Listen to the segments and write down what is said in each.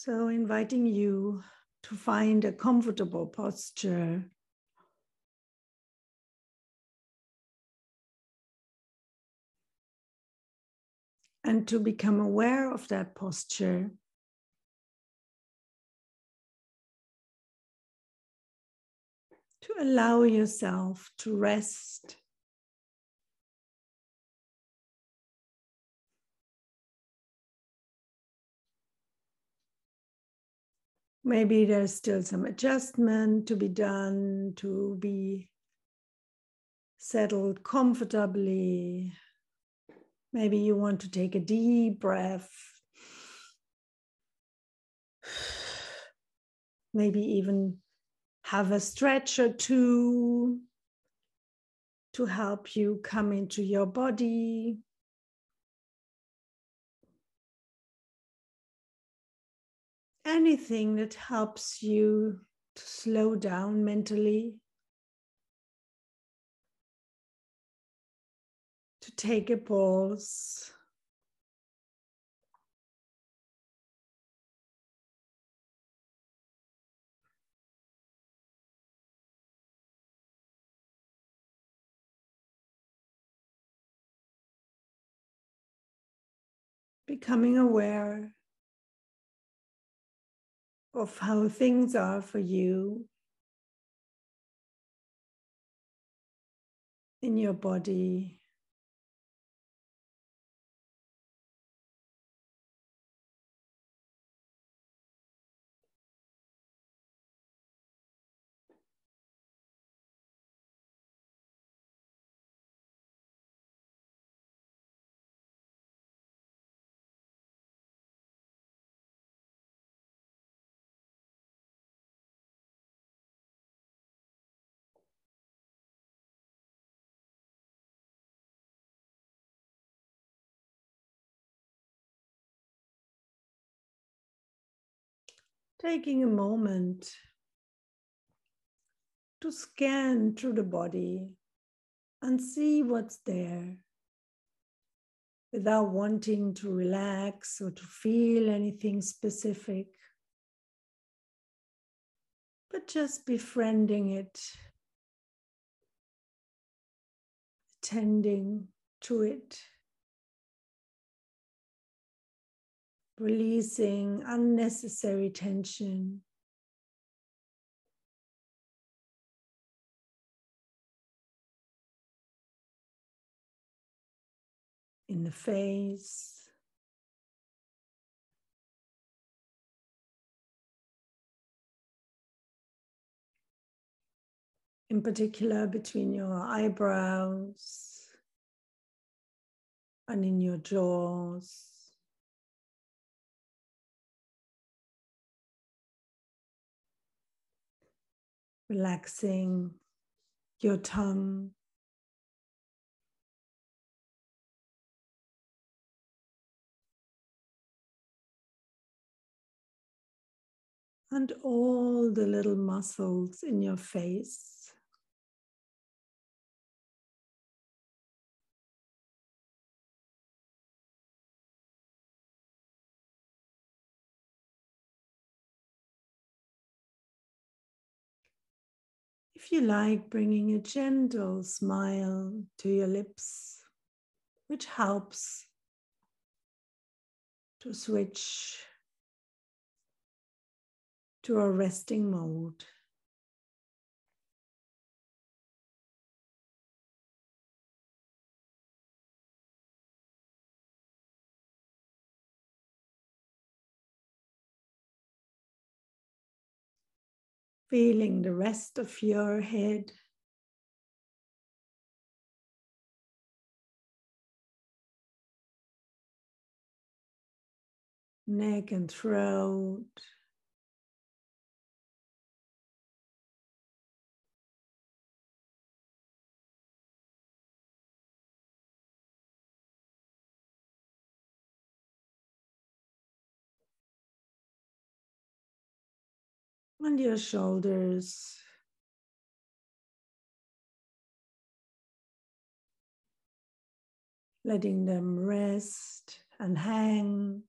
So, inviting you to find a comfortable posture. And to become aware of that posture. To allow yourself to rest Maybe there's still some adjustment to be done to be settled comfortably. Maybe you want to take a deep breath. Maybe even have a stretch or two to help you come into your body. Anything that helps you to slow down mentally, to take a pause. Becoming aware of how things are for you in your body. Taking a moment to scan through the body and see what's there without wanting to relax or to feel anything specific, but just befriending it, attending to it. Releasing unnecessary tension. In the face, in particular between your eyebrows and in your jaws. Relaxing your tongue. And all the little muscles in your face. If you like, bringing a gentle smile to your lips, which helps to switch to a resting mode. Feeling the rest of your head. Neck and throat. Your shoulders. Letting them rest and hang.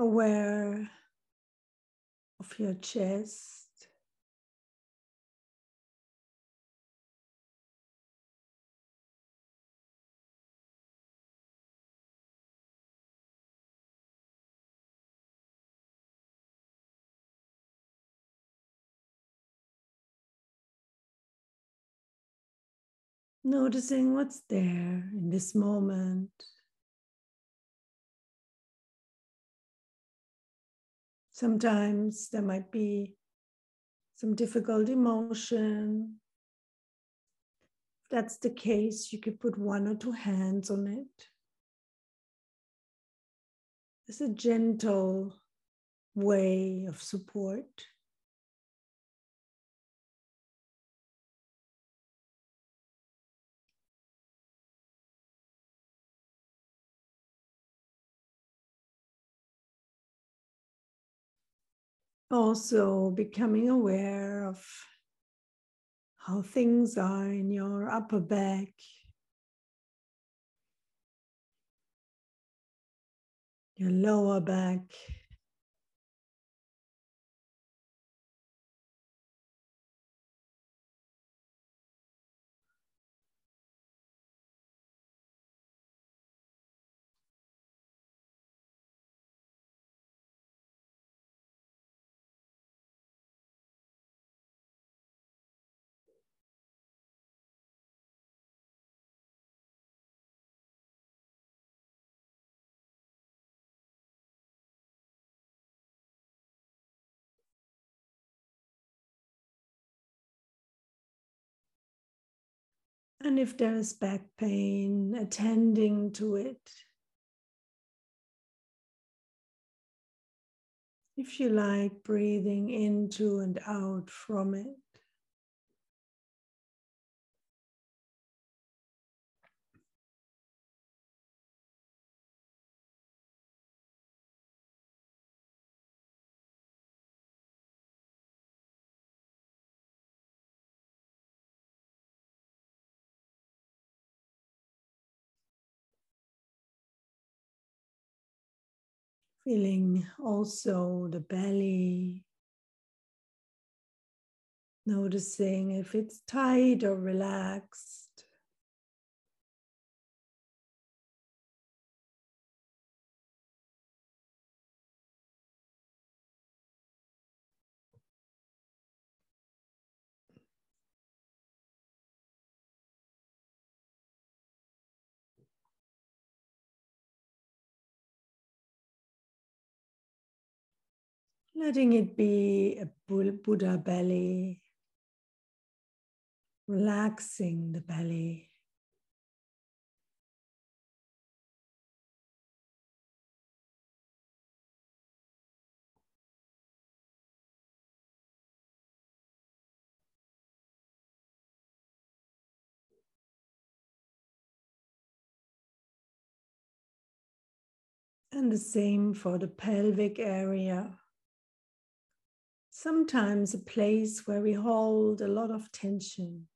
Aware of your chest. Noticing what's there in this moment. Sometimes there might be some difficult emotion. If that's the case, you could put one or two hands on it. It's a gentle way of support. Also becoming aware of how things are in your upper back. Your lower back. And if there is back pain, attending to it. If you like, breathing into and out from it. Feeling also the belly. Noticing if it's tight or relaxed. Letting it be a Buddha belly, relaxing the belly. And the same for the pelvic area. Sometimes a place where we hold a lot of tension.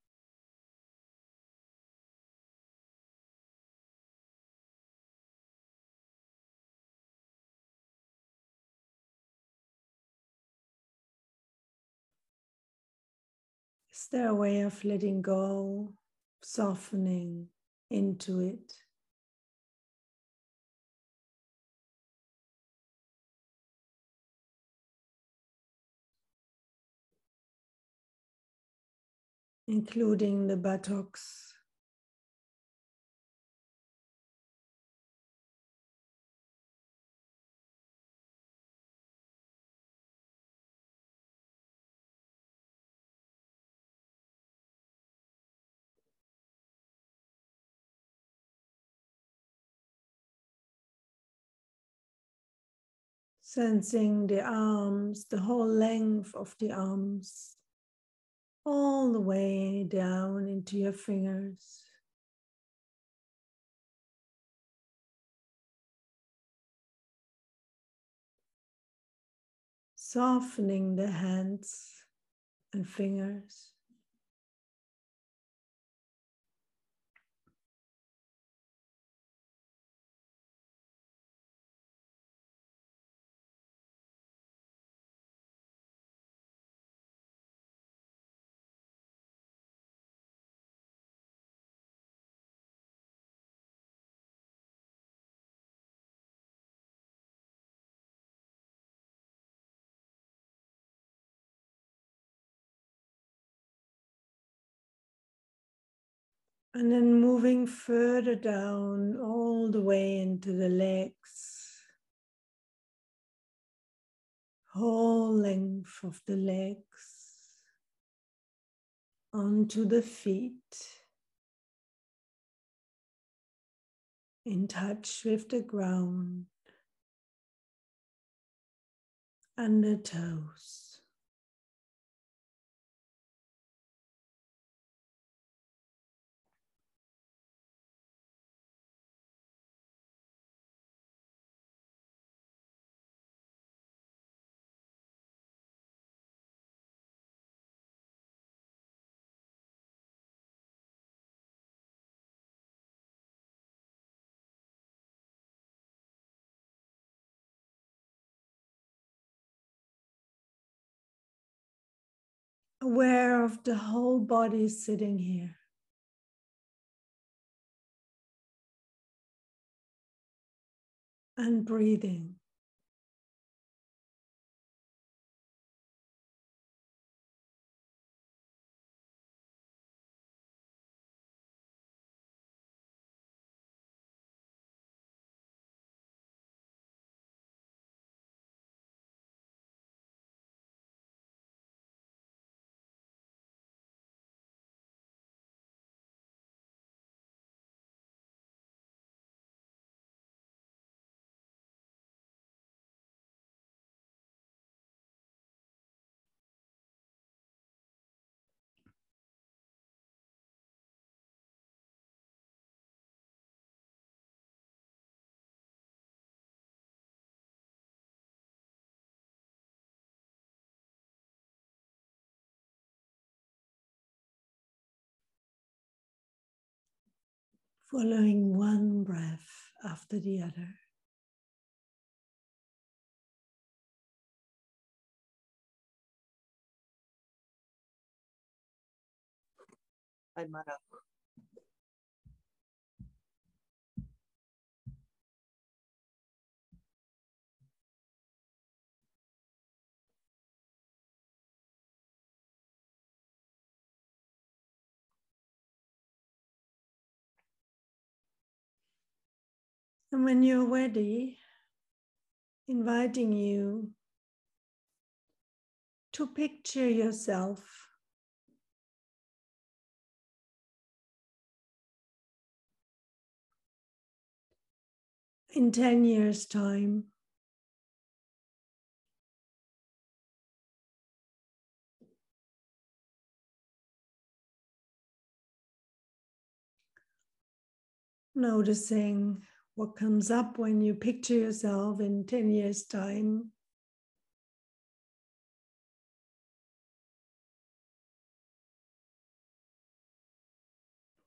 Is there a way of letting go, softening into it? Including the buttocks. Sensing the arms, the whole length of the arms all the way down into your fingers. Softening the hands and fingers. And then moving further down all the way into the legs, whole length of the legs. Onto the feet, in touch with the ground. And the toes. Aware of the whole body sitting here. And breathing. Following one breath after the other. And when you're ready, inviting you to picture yourself in 10 years' time. Noticing what comes up when you picture yourself in 10 years' time.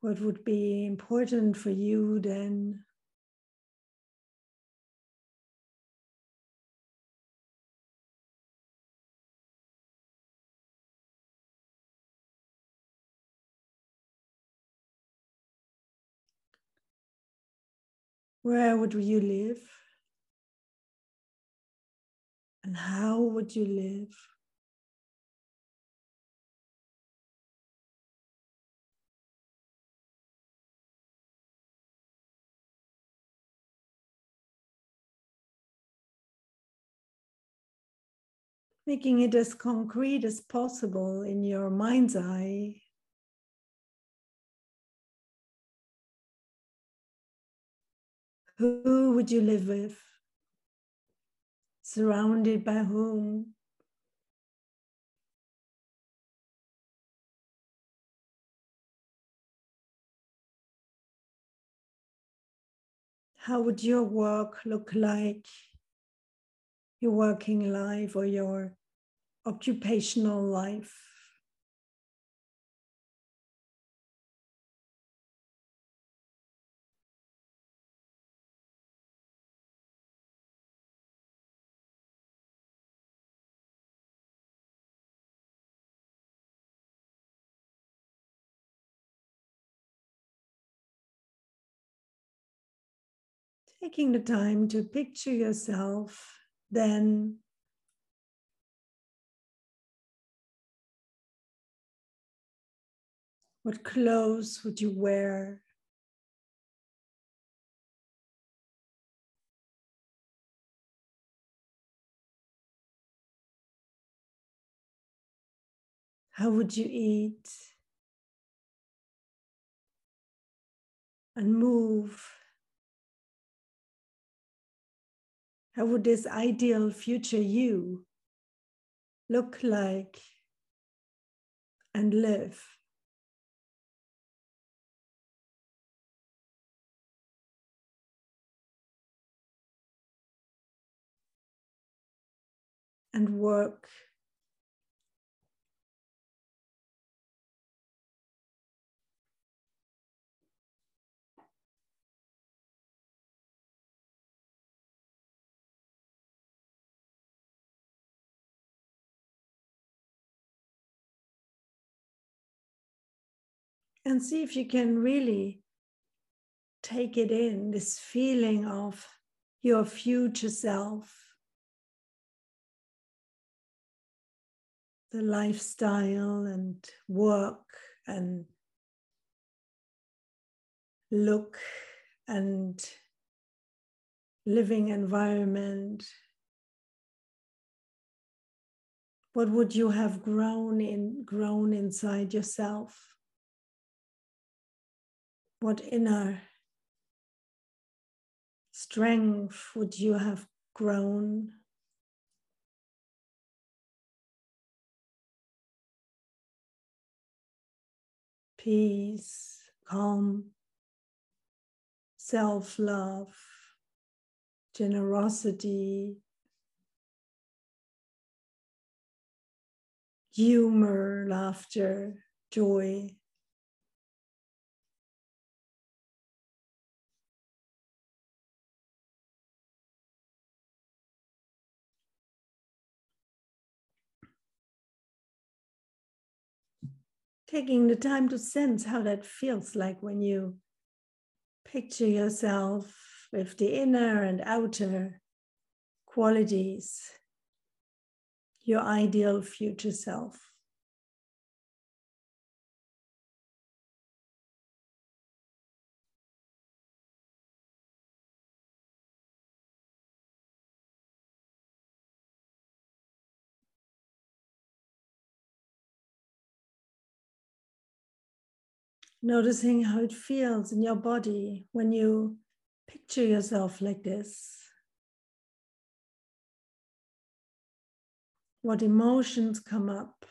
What would be important for you then? Where would you live? And how would you live? Making it as concrete as possible in your mind's eye. Who would you live with? Surrounded by whom? How would your work look like? Your working life or your occupational life? Taking the time to picture yourself then What clothes would you wear? How would you eat and move? How would this ideal future you look like and live? And work and see if you can really take it in this feeling of your future self, the lifestyle and work and look and living environment. What would you have grown in grown inside yourself? What inner strength would you have grown? Peace, calm, self love, generosity, humor, laughter, joy. Taking the time to sense how that feels like when you picture yourself with the inner and outer qualities, your ideal future self. Noticing how it feels in your body when you picture yourself like this. What emotions come up?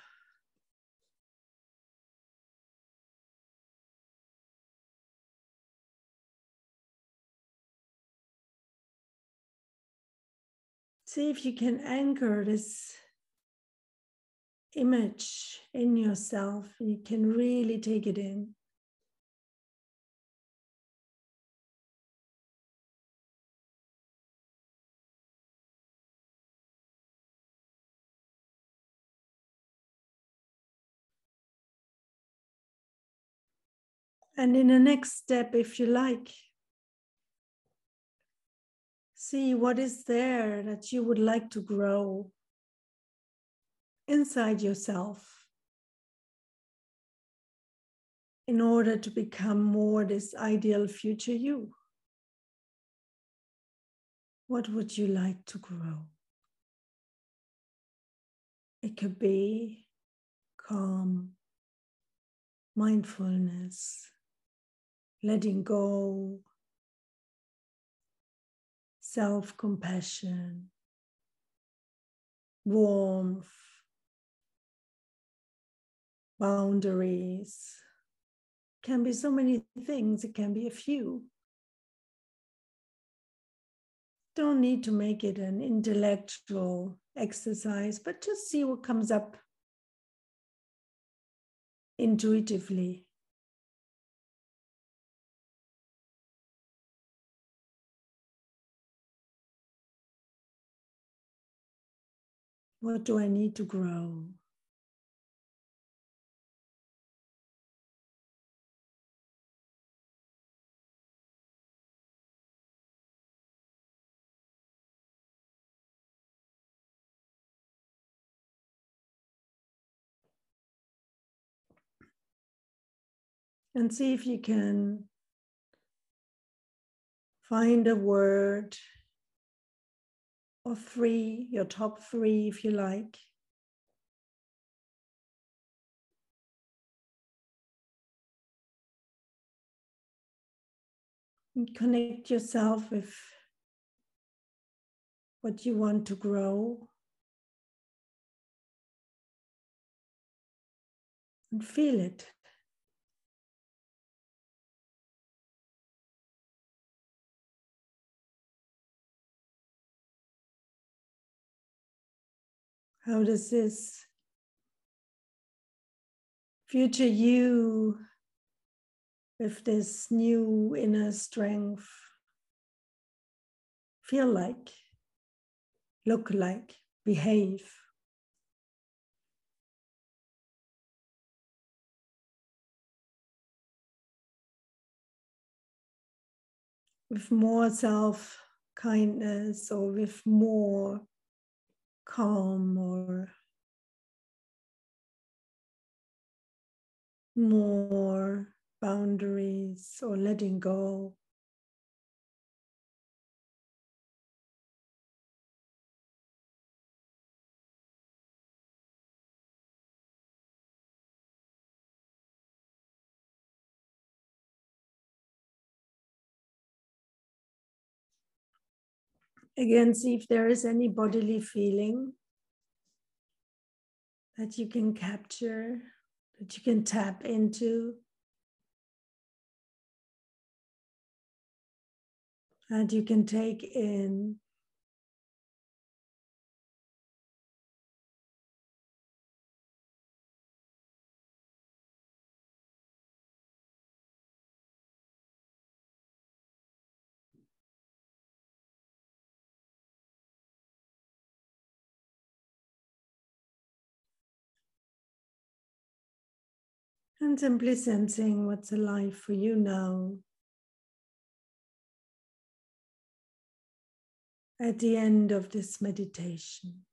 See if you can anchor this image in yourself. You can really take it in. And in the next step, if you like, see what is there that you would like to grow inside yourself in order to become more this ideal future you. What would you like to grow? It could be calm, mindfulness, letting go, self compassion, warmth, boundaries. Can be so many things, it can be a few. Don't need to make it an intellectual exercise, but just see what comes up intuitively. What do I need to grow? And see if you can find a word or three, your top three if you like. And connect yourself with what you want to grow. And feel it. How does this future you with this new inner strength feel like, look like, behave? With more self kindness or with more calm or more boundaries or letting go. Again, see if there is any bodily feeling that you can capture, that you can tap into. And you can take in. And simply sensing what's alive for you now. At the end of this meditation.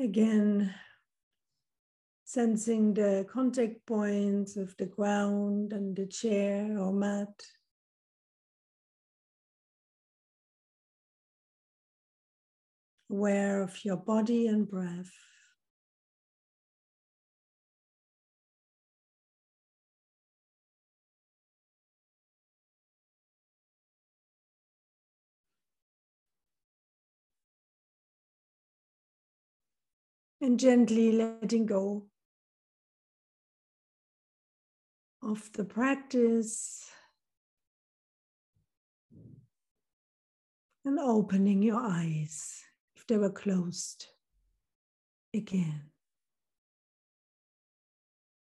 Again, sensing the contact points of the ground and the chair or mat. Aware of your body and breath. And gently letting go of the practice and opening your eyes if they were closed again.